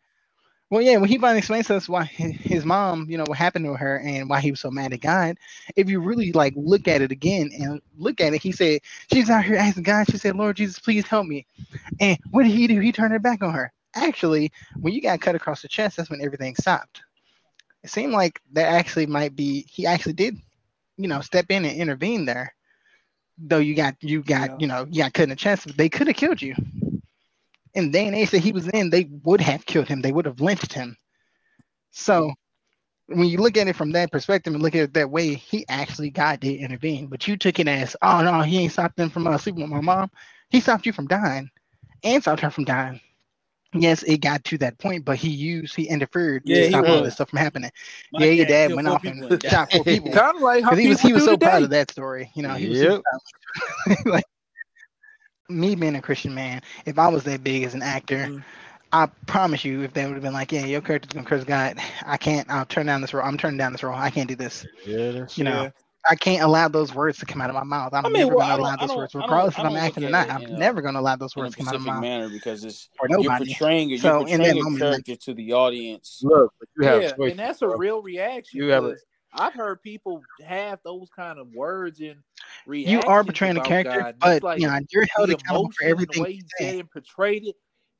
Well, yeah, when he finally explains to us why his mom, you know, what happened to her and why he was so mad at God, if you really like look at it again and look at it, he said she's out here asking God. She said, "Lord Jesus, please help me." And what did he do? He turned her back on her. Actually, when you got cut across the chest, that's when everything stopped. It seemed like that actually might be he actually did you know, step in and intervene there. Though you got you got Yeah. you know you got cut in the chest, but they could have killed you. In the day and age that he was in, they would have killed him. They would have lynched him. So when you look at it from that perspective and look at it that way, he actually God did intervene. But you took it as, oh no, he ain't stopped them from uh, sleeping with my mom. He stopped you from dying, and stopped her from dying. Yes, it got to that point, but he used he interfered Yeah, to stop all this stuff from happening. My yeah, your dad went off and died. shot four people. Kind of like how he was he was so today. proud of that story. You know, he was Yep. super like me being a Christian man, if I was that big as an actor, Mhm. I promise you, if they would have been like, "Yeah, your character's gonna curse God," I can't. I'll turn down this role. I'm turning down this role. I can't do this. Yeah, that's You know, Yeah. I can't allow those words to come out of my mouth. I'm I mean, never well, gonna allow those words, regardless I if I'm acting or not. I'm it a- never gonna allow those words to come out of my mouth manner because it's for you're nobody. portraying you're So in that a moment, character to the audience. look, you have Yeah, choices, and that's a bro. real reaction. You have a- 'cause I've heard people have those kind of words and You are portraying a character, God. but like you know, you're held accountable emotion, for the way you he say. said and portrayed it,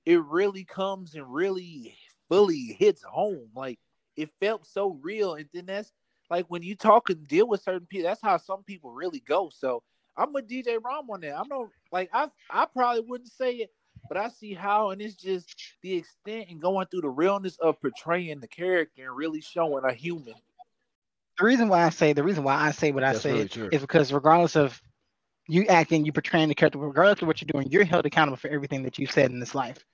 it really comes and really fully hits home. Like it felt so real, and then that's like when you talk and deal with certain people, that's how some people really go. So I'm with DJ Rom on that. I'm not like I I probably wouldn't say it, but I see how, and it's just the extent and going through the realness of portraying the character and really showing a human. The reason why I say the reason why I say what I That's say really is because regardless of you acting, you portraying the character, regardless of what you're doing, you're held accountable for everything that you've said in this life.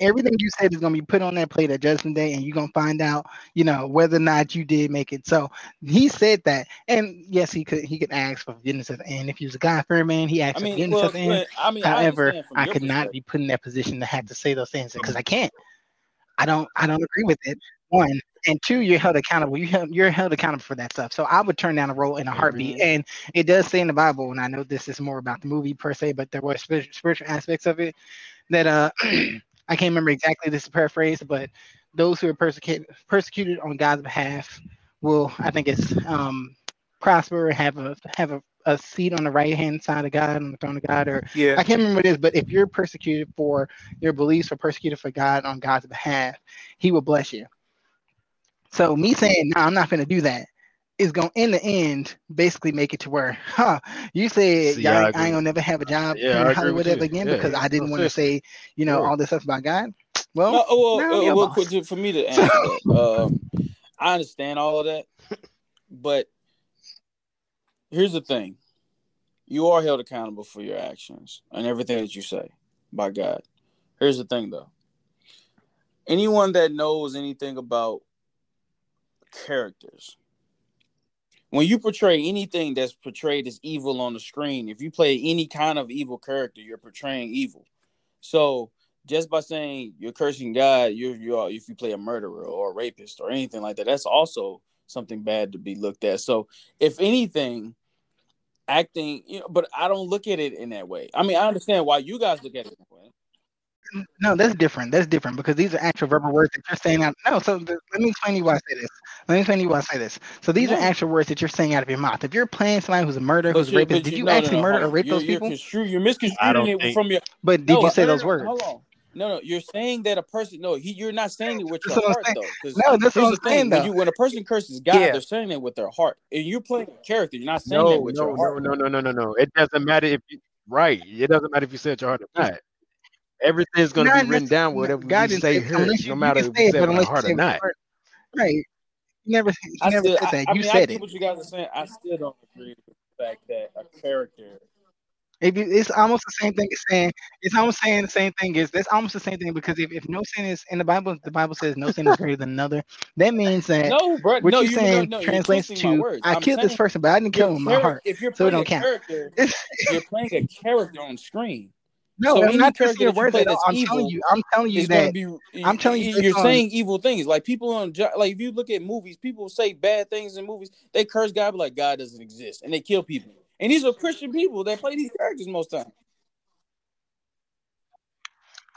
Everything you said is gonna be put on that plate at Judgment Day, and you're gonna find out, you know, whether or not you did make it. So he said that, and yes, he could he could ask for forgiveness at the end. If he was a God fearing man, he asked I for mean, forgiveness well, at the end. I mean, However, from I could not be put in that position to have to say those things because I can't. I don't I don't agree with it. One and two, you're held accountable. You held, you're held accountable for that stuff. So I would turn down a role in a heartbeat. And it does say in the Bible, and I know this is more about the movie per se, but there were spiritual aspects of it that uh I can't remember exactly this is paraphrased, but those who are persecuted persecuted on God's behalf will I think it's um prosper, have a have a, a seat on the right hand side of God on the throne of God or Yeah. I can't remember what it is, but if you're persecuted for your beliefs or persecuted for God on God's behalf, He will bless you. So me saying, no, I'm not going to do that is going to, in the end, basically make it to where, huh, you said See, y'all, I ain't- I, ain't going to never have a job Yeah, in Hollywood with ever again Yeah, because I didn't want to say, you know, Sure. all this stuff about God. Well, No, well, now uh, well, boss. quick, to- for me to answer that, um, I understand all of that, but here's the thing: you are held accountable for your actions and everything that you say by God. Here's the thing, though: anyone that knows anything about characters, when you portray anything that's portrayed as evil on the screen, if you play any kind of evil character, you're portraying evil. So just by saying you're cursing God, you're you are if you play a murderer or a rapist or anything like that, that's also something bad to be looked at. So if anything, acting, you know, but I don't look at it in that way. I mean, I understand why you guys look at it that way. No, that's different. That's different because these are actual verbal words that you're saying out. No, so th- let me explain to you why I say this. Let me explain to you why I say this. So these are actual words that you're saying out of your mouth. If you're playing somebody who's a murderer, But who's a rapist, did you no, no, actually no, murder or rape you're, those you're people? construe- you're misconstruing it think- from your But did no, you say no, no, those words? Hold on. No, no, you're saying that a person. No, he, you're not saying it with That's your heart though. Because No, that's what I'm the thing: saying when though. you when a person curses God, Yeah. they're saying it with their heart, and you're playing a character. You're not saying that No, with no, your no, heart. no, no, no, no, no. It doesn't matter if you right. It doesn't matter if you said your heart or not. Everything's gonna Not be written down. Whatever God we didn't say say hurts, unless you, no matter can if say it, it with heart or it with your not. heart. Right. You never he I never still, said I, that. I You mean, said get it. what you guys are saying. I still don't agree with the fact that a character. If you, it's almost the same thing as saying it's almost saying the same thing is that's almost the same thing because if, if no sin is in the Bible, the Bible says no sin is greater than another. That means that No, bro. what No, you're you no, saying no. You're translates to words. I I'm killed this person, but I didn't kill him with my heart. If you're So it playing a don't count. character, you're playing a character on screen. No, so I'm any not character twisting your that play that's I'm telling you, I'm telling you is going to that be. I'm telling you you're saying evil things. Like people on like if you look at movies, people say bad things in movies. They curse God, like God doesn't exist, and they kill people. And these are Christian people that play these characters most times.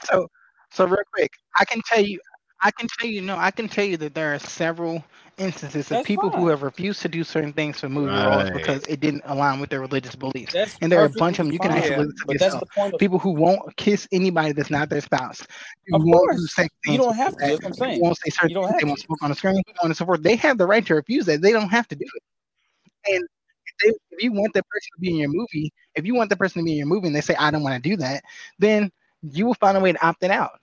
So, so real quick, I can tell you, I can tell you, no, I can tell you that there are several instances of That's people who have refused to do certain things for movie roles because it didn't align with their religious beliefs. That's And there are a bunch of them. You can fine, actually Yeah, listen to but that's the point. People who won't kiss anybody that's not their spouse. Who Of won't do course, sex you don't have to. that, That's what I'm who saying. won't say certain You don't things have they won't to. smoke on the screen, so on and so forth. They have the right to refuse that. They don't have to do it. And if, they, if you want that person to be in your movie, if you want the person to be in your movie and they say, I don't want to do that, then you will find a way to opt it out.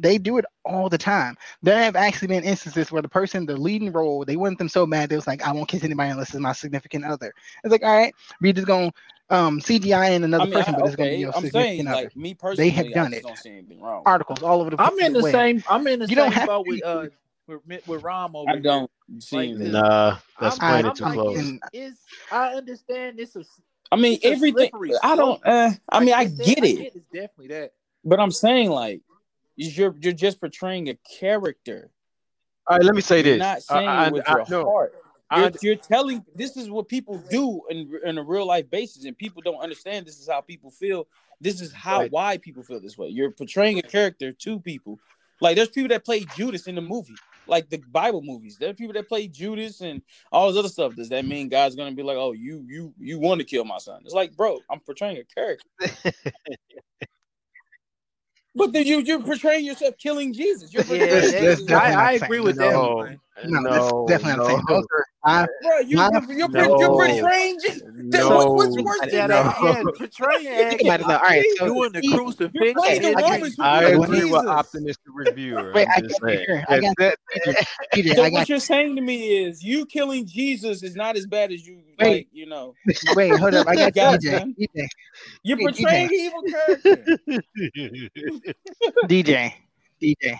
They do it all the time. There have actually been instances where the person, the leading role, they want them so bad they was like, I won't kiss anybody unless it's my significant other. It's like, all right, we just gonna um CGI in another I mean, person, I, but it's gonna be your I'm significant saying, other. like me personally, they have I done just it. don't see anything wrong. Articles all over the I'm in the web. same. I'm in the You don't same have boat to with uh with, with Rom over I don't see Like, anything. Nah, that's I'm, playing I'm it too like, close. it's, I understand this is. I mean, everything. I don't. Uh, I Like, mean, I it's de- get it, it's definitely that. but I'm saying like you're you're just portraying a character. All right, let me say You're this. not saying I- it with I- your no, heart. You're, you're telling this is what people do in in a real life basis, and people don't understand. This is how people feel. This is how Right. why people feel this way. You're portraying a character to people. Like there's people that play Judas in the movie. like the Bible movies. There are people that play Judas and all this other stuff. Does that mean God's gonna be like, oh, you you you want to kill my son? It's like, bro, I'm portraying a character. But then you you're portraying yourself killing Jesus. You're Yeah, portraying that's- Jesus. that's I, I agree with not that. No. one. No, no, that's definitely not the same. Those are I, Bro, you, Nah, you're, you're, no. you're portraying Jesus. no, what- what's worse Yeah, than that, that? yeah, portraying it. All right, so doing the he- crucifix. You're playing and the then- I agree with Jesus. optimistic reviewer. Wait, I I'm just got you I got That- So I what you're saying to me is you killing Jesus is not as bad as you Wait. like, you know. wait, hold up. I got Got DJ. DJ, You're Hey, portraying an evil character. DJ, DJ,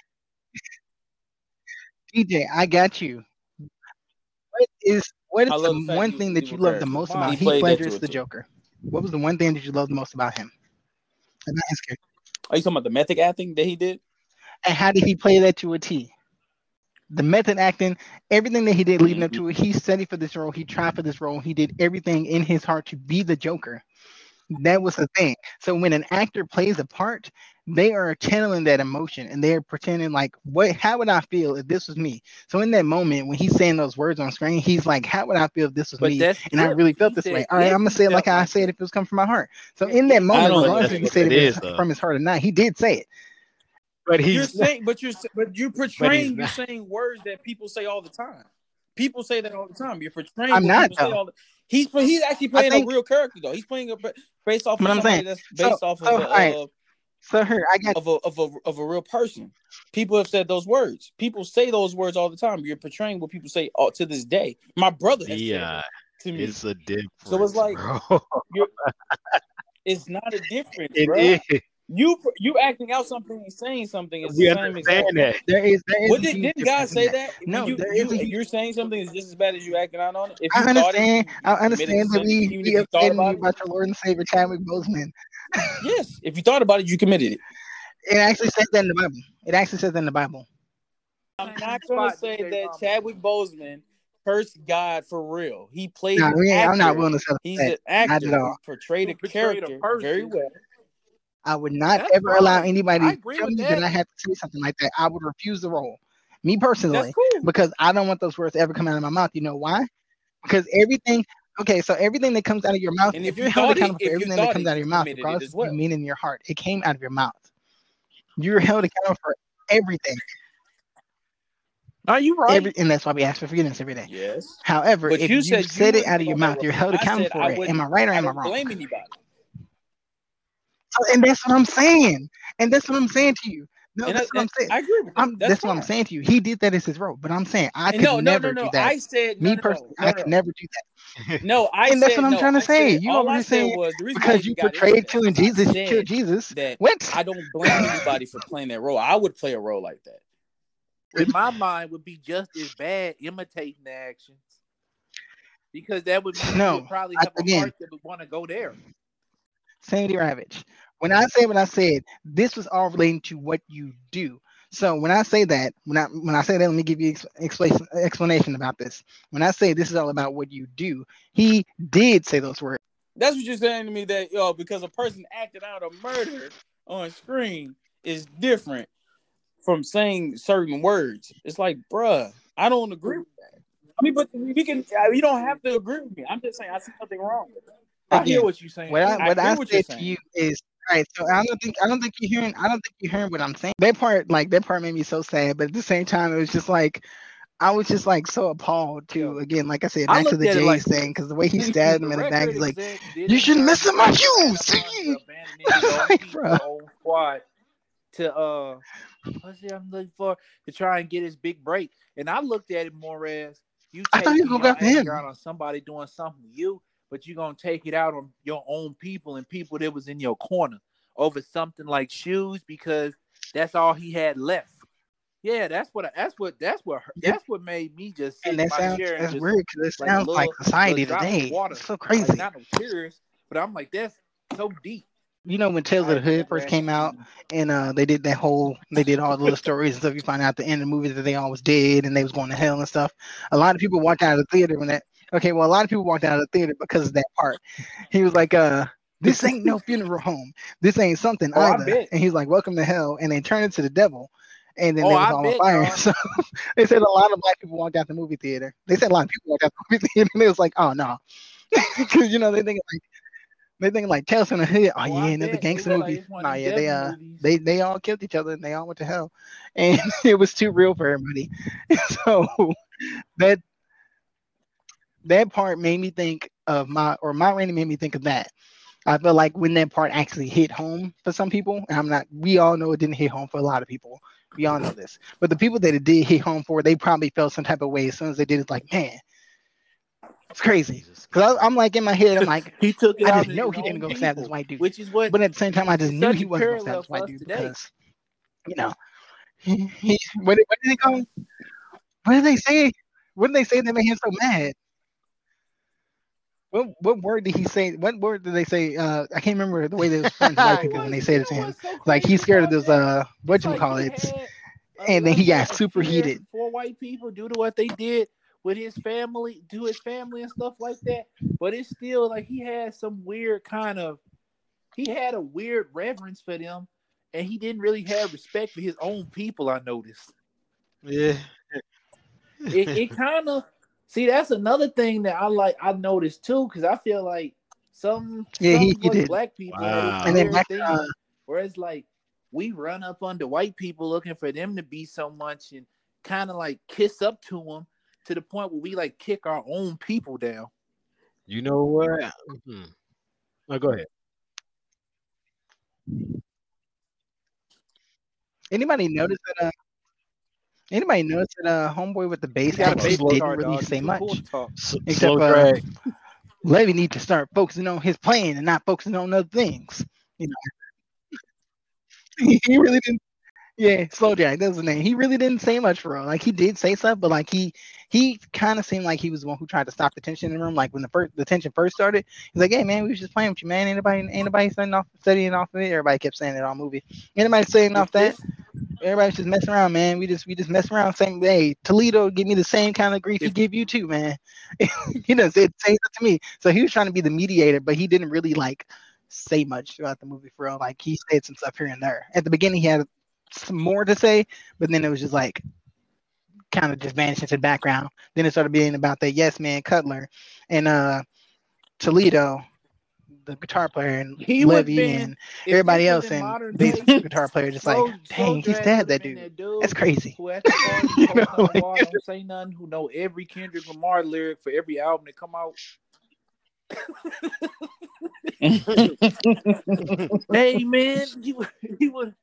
DJ. I got you. What is what is the love the fact one thing that you evil love the most He about Heath played Ledger is the too. Joker? What was the one thing that you loved the most about him? And his character. Are you talking about the method acting that he did? And how did he play that to a T? The method acting, everything that he did leading up Mm-hmm. to it, he studied for this role, he tried for this role, he did everything in his heart to be the Joker. That was the thing. So when an actor plays a part, they are channeling that emotion and they're pretending like, what how would I feel if this was me? So in that moment when he's saying those words on screen, he's like, How would I feel if this was But me? And I really felt this way. All right, I'm gonna say it like I said if it was coming from my heart. So in that moment, regardless think if he said it is, from his heart or not, he did say it. But he's You're saying, but you're but you're portraying you're saying words that people say all the time. People say that all the time. You're portraying. I'm not, people say all the, he's he's actually playing think- a real character though. He's playing a based off of But I'm saying, that's so- based off of so, a, alright. uh, So here, I got of a of a of a real person. People have said those words. People say those words all the time. You're portraying what people say all, to this day. My brother has yeah, that to me. it's a difference. So it's like- bro. It's not a difference, it bro. is. You you acting out something and saying something is We the same understand exact. that. there is there is What did, didn't God say that. that? No, you, you, a, you're saying something is just as bad as you acting out on it. If I you thought it, understand. I understand the that we even we you thought upset about about your Lord and Savior Chadwick Boseman. Yes, if you thought about it, you committed it. It actually says that in the Bible. It actually says that in the Bible. I'm not gonna say that Chadwick Boseman cursed God for real. He played No, an we I'm not actor. willing to say that. He's that. an Not actor at who all. portrayed a Who portrayed a character person. very well. I would not That's ever allow anybody I to tell me that. that I have to say something like that. I would refuse the role. Me personally. Cool. because I don't want those words ever come out of my mouth. You know why? Because everything. Okay, so everything that comes out of your mouth, And if, if you're held accountable for everything that comes out of your mouth, it regardless of what you mean in your heart, it came out of your mouth. You're held accountable for everything, Are you right? every, and that's why we ask for forgiveness every day. Yes. However, But if you you, said said you it out of your mouth, you're held I accountable for I it. Am I right or I am I don't wrong? blame anybody. So- and that's what I'm saying. And that's what I'm saying to you. No, and that's I, what I'm saying. I agree with you. I'm, that's that's, what I'm saying to you. He did that as his role, but I'm saying I could no, no, never no, no. do that. I said Me no, no, personally, no, I could never do that. No, I And that's said what I'm no. trying to I say. said- You all over I here saying was the because you got portrayed that to is and Jesus, he said killed Jesus. That What? I don't blame anybody for playing that role. I would play a role like that. in my mind would be just as bad imitating the actions because that would mean No, you would probably I- have a heart that would want to go there. Sandy Ravage. When I say what I said, this was all relating to what you do. So when I say that, when I when I say that, let me give you ex- explanation explanation about this. When I say this is all about what you do, he did say those words. That's what you're saying to me that yo, because a person acted out a murder on screen is different from saying certain words. It's like, bruh, I don't agree with that. I mean, but we can. uh, You don't have to agree with me. I'm just saying I see something wrong. I hear what you're saying. What I, I what I what you're said to you is all right. So I don't think I don't think you're hearing I don't think you're hearing what I'm saying. That part, like that part, made me so sad. But at the same time, it was just like I was just like so appalled to Yo. again, like I said, I back to the Jays like thing because the way he stabbed him in the back, he's like, "You shouldn't first miss my shoes." had a bunch of abandoning his own Like, people, bruh. his own squad to uh, what's it I'm looking for to try and get his big break. And I looked at it more as you I thought he was gonna go after him. on somebody doing something to you, but you're gonna take it out on your own people and people that was in your corner over something like shoes because that's all he had left. Yeah, that's what that's what that's what that's what made me just sit And that sounds that's just weird because it like sounds like society little drop of today. It's so like crazy. not no tears, but I'm like that's so deep. You know when Tales of the Hood first came out and uh they did that whole they did all the little stories and stuff. You find out at the end of the movie that they all was dead and they was going to hell and stuff. A lot of people walked out of the theater when that okay, well a lot of people walked out of the theater because of that part. He was like, uh, this ain't no funeral home. This ain't something Oh, either. bet. And he's like, Welcome to hell, and they turned it to the devil. and then Oh, they was I all on fire. dog. So they said a lot of black people walked out the movie theater. They said a lot of people walked out of the movie theater, and it was like, oh no, because you know they think like they think like Tales from the Hood. Oh Oh, yeah, another bet. gangster like movie. no, yeah, they uh movies. they they all killed each other and they all went to hell, and it was too real for everybody. so that that part made me think of my or my rating made me think of that. I feel like when that part actually hit home for some people, and I'm not, we all know it didn't hit home for a lot of people. We all know this. But the people that it did hit home for, they probably felt some type of way as soon as they did it. Like, man, it's crazy. Because I'm like in my head, I'm like, he took it I just know he didn't go stab this white dude. which is what. But at the same time, I just knew he wasn't going to stab this white dude today. because, you know, he, he what, did- what did they call him? What did they say? What did they say that made him so mad? What what word did he say? What word did they say? Uh, I can't remember the way they was referring to white people when they said it to him. Like he's scared of this. Uh, what you call it? and then he got superheated. For white people, due to what they did with his family, do his family and stuff like that. But it's still like he had some weird kind of. He had a weird reverence for them, and he didn't really have respect for his own people. I noticed. Yeah. It, it kind of see that's another thing that I like. I noticed too because I feel like some Yeah, some he- he did. black people Wow. had And then weird thing uh, Whereas like we run up under white people looking for them to be so much and kind of like kiss up to them to the point where we like kick our own people down. You know what? Mhm. Oh, go ahead. Anybody notice that? Uh, anybody notice that? Uh, homeboy with the bass You got a actually baseball didn't card, really dog. say You're much. cool talk. S- Except, slow uh, drag. Levee need to start focusing on his playing and not focusing on other things. You know, he really didn't. Yeah, slow jack. That was the name. He really didn't say much for real. Like he did say stuff, but like he he kind of seemed like he was the one who tried to stop the tension in the room. Like when the first the tension first started, he's like, "Hey man, we was just playing with you, man. Anybody nobody ain't nobody studying off studying off of it. Everybody kept saying it all movie. Anybody nobody studying off that. Everybody's just messing around, man. We just we just mess around. Same hey, Toledo give me the same kind of grief he give you too, man. he does it say that to me. So he was trying to be the mediator, but he didn't really like say much throughout the movie for real. Like he said some stuff here and there. At the beginning he had some more to say, but then it was just like kind of just vanished into the background. Then it started being about that yes man Cutler and uh Toledo, the guitar player and He would've Levee been- and everybody else and modern bass day, guitar player just Slow- like, dang, Slow he Drag stabbed that would've been dude. dude That's crazy. Who at the You know, like- wall, don't say nothing. Who know every Kendrick Lamar lyric for every album that come out. Hey man, he would. He would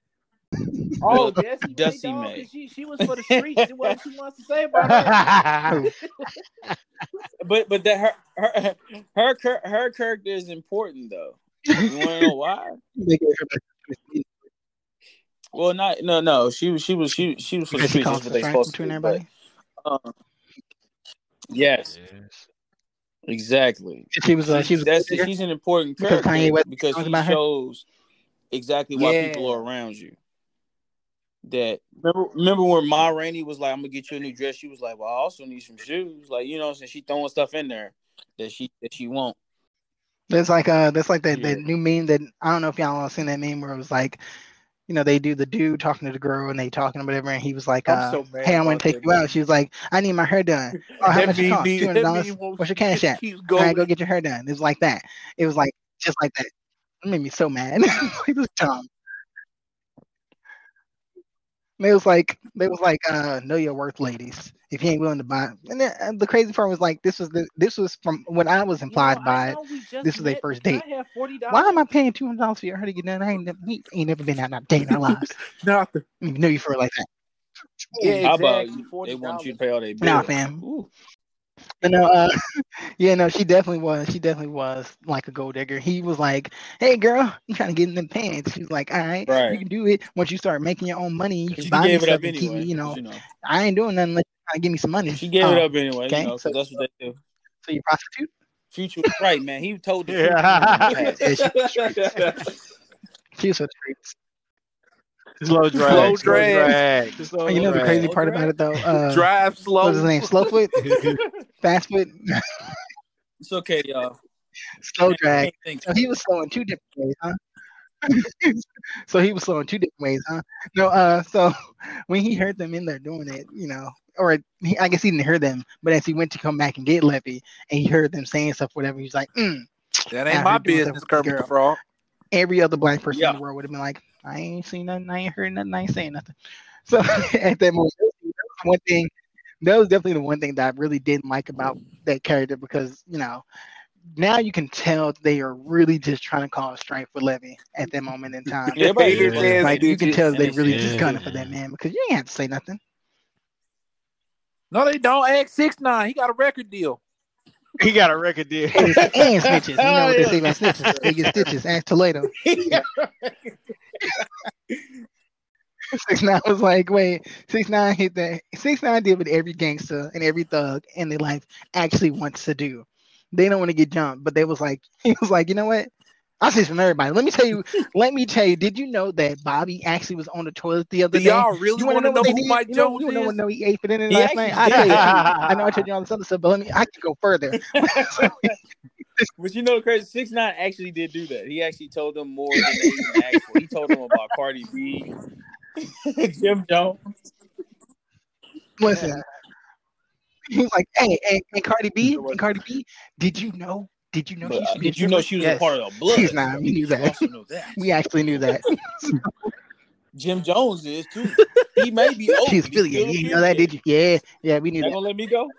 oh, Desi, Dussie Mae, dog, May. 'cause She, she was for the streets. and what she wants to say about that. but but that her her her her character is important though. You want to know why? They gave her back- Well, not no no. She was she was she she was for the Because streets. That's what they supposed to between do. But, um, yes, Yes. exactly. She was uh, she was That's she's an important character Kanye West because songs she about her? shows exactly why Yeah. people are around you. That remember remember when Ma Rainey was like, "I'm gonna get you a new dress." She was like, "Well, I also need some shoes." Like you know, what I'm she throwing stuff in there that she that she won't. That's like uh that's like that, Yeah. that new meme that I don't know if y'all all seen that meme where it was like, you know, they do the dude talking to the girl and they talking or whatever, and he was like, I'm uh, so hey, I want about to take that you out. She was like, I need my hair done. Oh, how much it cost? need- Two hundred dollars. What's your cash just at? All right, go get your hair done. It was like that. It was like just like that. It made me so mad. it was dumb. They was like, they was like, uh, know your worth, ladies. If you ain't willing to buy, and then, and the crazy part was like, this was the, this was from when I was You know, implied by it. know we just This was their met, first date. Can I have forty dollars? Why am I paying two hundred dollars for your hair to get done? I ain't never, we ain't never been out on a day in our lives. Nothing. We know you for it like that. Yeah, How about exactly. you? They want you to pay all their bills. Nah, fam. Ooh. But no, uh, yeah, no, she definitely was. She definitely was like a gold digger. He was like, "Hey, girl, I'm trying to get in the pants." She was like, "All right, Right. you can do it once you start making your own money. You can buy me stuff keep anyway. me. You know, you know, I ain't doing nothing unless you to give me some money." she gave Oh, it up anyway. okay, You know, so- that's what they do. So you prostitute? Future was right, man. He told the Yeah. She was for the streets. Slow drag. Slow Slow drag. drag. Slow Oh, you know the crazy Slow part drag? about it though. Uh, Drive slow. what's his name? Slowfoot, Fastfoot, It's okay, y'all. Slow drag. So he was slow in two different ways, huh? so he was slow in two different ways, huh? No, uh, so when he heard them in there doing it, you know, or he, I guess he didn't hear them, but as he went to come back and get Levee, and he heard them saying stuff, whatever, he's like, mm, That ain't my business, Kermit the the. Frog. every other black person Yeah. in the world would have been like, I ain't seen nothing, I ain't heard nothing, I ain't saying nothing. So at that moment, that was one thing, that was definitely the one thing that I really didn't like about that character because, you know, now you can tell they are really just trying to cause strife with Levee at that moment in time. Everybody Hater was ass Like you can tell they really it's- just Yeah. gunning for that man because you ain't have to say nothing. No, they don't. Ask six nine. He got a record deal. He got a record deal. and snitches. You know what they oh, say about snitches. They get stitches. Ask Toledo. Six nine was like, wait, six nine hit that. Six nine did what every gangster and every thug in their life actually wants to do. They don't want to get jumped, but they was like, he was like, you know what? I see from everybody. Let me tell you. let me tell you. Did you know that Bobby actually was on the toilet the other Do day? y'all really You want to know know who did? Mike you know, Jones you know, is? what know he ate for dinner last night. I tell you. I know I told you all this other stuff, but let me. I can go further. But you know, the crazy six nine actually did do that. He actually told them more than they even asked for. He told them about Cardi B, Jim Jones. Listen, he was like, "Hey, hey, and Cardi B, and Cardi B, did you know? Did you know But, she uh, should did you know she was a part of the blood? She's not. We knew that. that. We actually knew that. Jim Jones is too. He may be old. She's he's affiliated. still You didn't know that, did you? Yeah, yeah, we knew Not that. gonna let me go.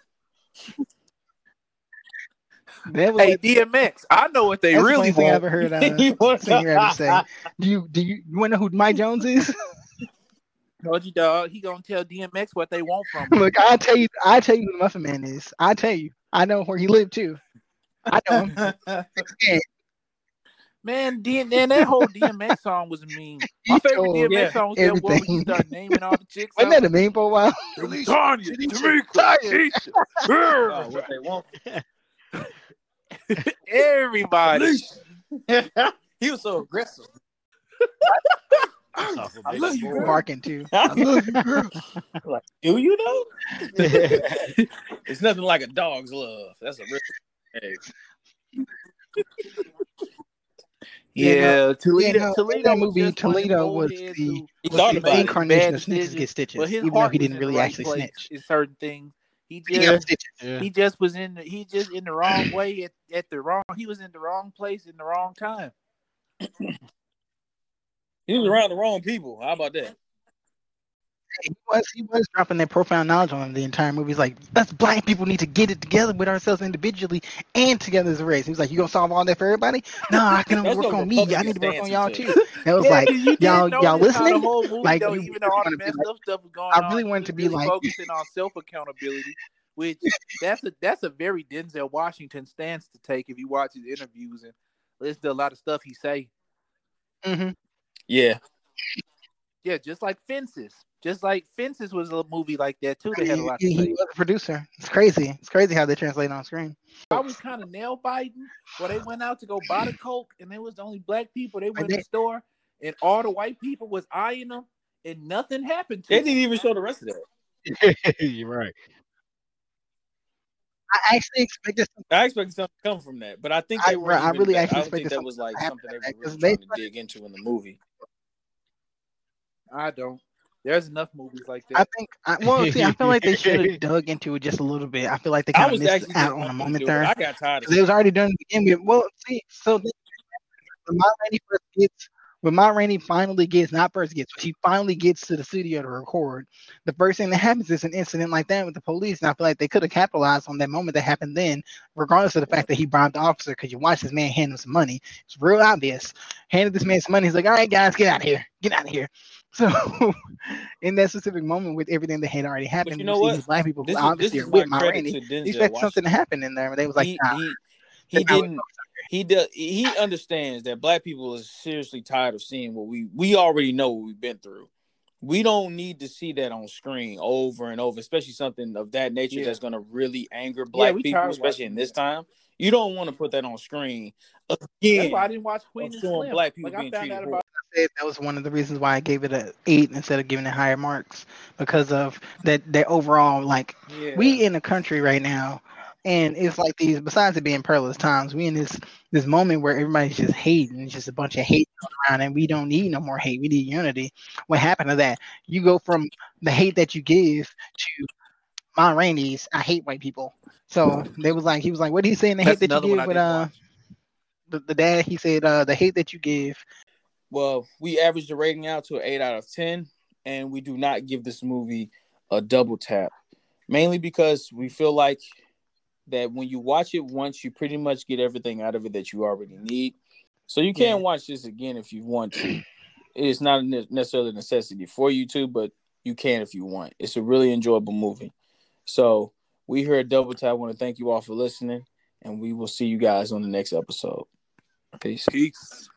That was Hey, like, DMX. I know what they that's the really funniest thing I want. ever heard uh, singer ever say. Do you do you, you want to know who Mike Jones is? Told you, dog. He gonna tell DMX what they want from him. Look, I tell you, I tell you who the Muffin Man is. I tell you, I know where he lived too. I know him. Man, D- man, that whole DMX song was mean. My He favorite told DMX yeah, song was that one where he everything. started naming all the chicks. Wasn't that a meme for a while? Tanya, Tamika, Tanya. Keisha, oh, what they want. Everybody. he was so aggressive. Off of I Big love you, Boy. girl. Barking too. I love you, girl. like, do you know? it's nothing like a dog's love. That's a real. Hey, Yeah, Yeah, Toledo. no, Toledo that was movie, just one of them Toledo was the- who- he who thought made about it. Incarnation of snitches get stitches, But his even though he didn't really right actually snitch. in certain things. He He just. Yeah. he just was in the, he just in the wrong way at, at the wrong he was in the wrong place in the wrong time. He was around the wrong people. How about that? He was he was dropping that profound knowledge on him the entire movie. He's like, us black people need to get it together with ourselves individually and together as a race. He was like, you gonna solve all that for everybody? No, I can only work on me. I need to work on y'all too. took. That was yeah, like, 'cause you y'all y'all notice how the listening? movie Like, though, you even all the messed like- up stuff going I really he wanted to be really like- focusing on self accountability, which that's a that's a very Denzel Washington stance to take if you watch his interviews and listen to a lot of stuff he say. hmm Yeah. Yeah, just like Fences. Just like Fences was a movie like that too. They had a lot he, he was a producer. It's crazy. It's crazy how they translate on screen. I was kind of nail biting where they went out to go buy the coke, and it was the only black people. They went in they- the store, and all the white people was eyeing them, and nothing happened to They them. didn't even show the rest of that. You're right. I actually expected some I expected something to come from that, but I think I- they were. I even really that- actually I don't think expected that was like something they from that, were 'cause really they- trying to dig into in the movie. I don't. There's enough movies like that. I think I well see I feel like they should have dug into it just a little bit. I feel like they kind of missed out on a moment do it. there. I got tired of Because it was already done to begin with. Well, see, so the, when Ma Rainey first gets, when Ma Rainey finally gets, not first gets, when she finally gets to the studio to record, the first thing that happens is an incident like that with the police. And I feel like they could have capitalized on that moment that happened then, regardless of the fact that he bribed the officer, because you watch this man hand him some money. It's real obvious. Handed this man some money. He's like, all right, guys, get out of here. Get out of here. So, in that specific moment, with everything that had already happened, you know what? these black people This this obviously is are my with Ma credit Rainey. to They expect something to happen in there. But they was like, he, nah, he he didn't he does he understands that black people is seriously tired of seeing what we we already know what we've been through. We don't need to see that on screen over and over, especially something of that nature Yeah. that's going to really anger black we people, especially in this time. You don't want to put that on screen Again, That's why I didn't watch Queen and Slim. black people like I being found treated out about. said that was one of the reasons why I gave it a eight instead of giving it higher marks because of that that overall like Yeah. we in the country right now And it's like these. Besides it being perilous times, we in this this moment where everybody's just hating. It's just a bunch of hate around, and we don't need no more hate. We need unity. What happened to that? You go from the hate that you give to Ma Rainey's. I hate white people. So they was like, he was like, what did he say in the That's hate that you give with didn't uh the, the dad? He said uh the hate that you give. Well, we averaged the rating out to an eight out of ten, and we do not give this movie a double tap, mainly because we feel like that when you watch it once, you pretty much get everything out of it that you already need. So you can Yeah. watch this again if you want to. It's not necessarily a necessity for you to, but you can if you want. It's a really enjoyable movie. So we here at Double Tap want to thank you all for listening, and we will see you guys on the next episode. Peace. Peace.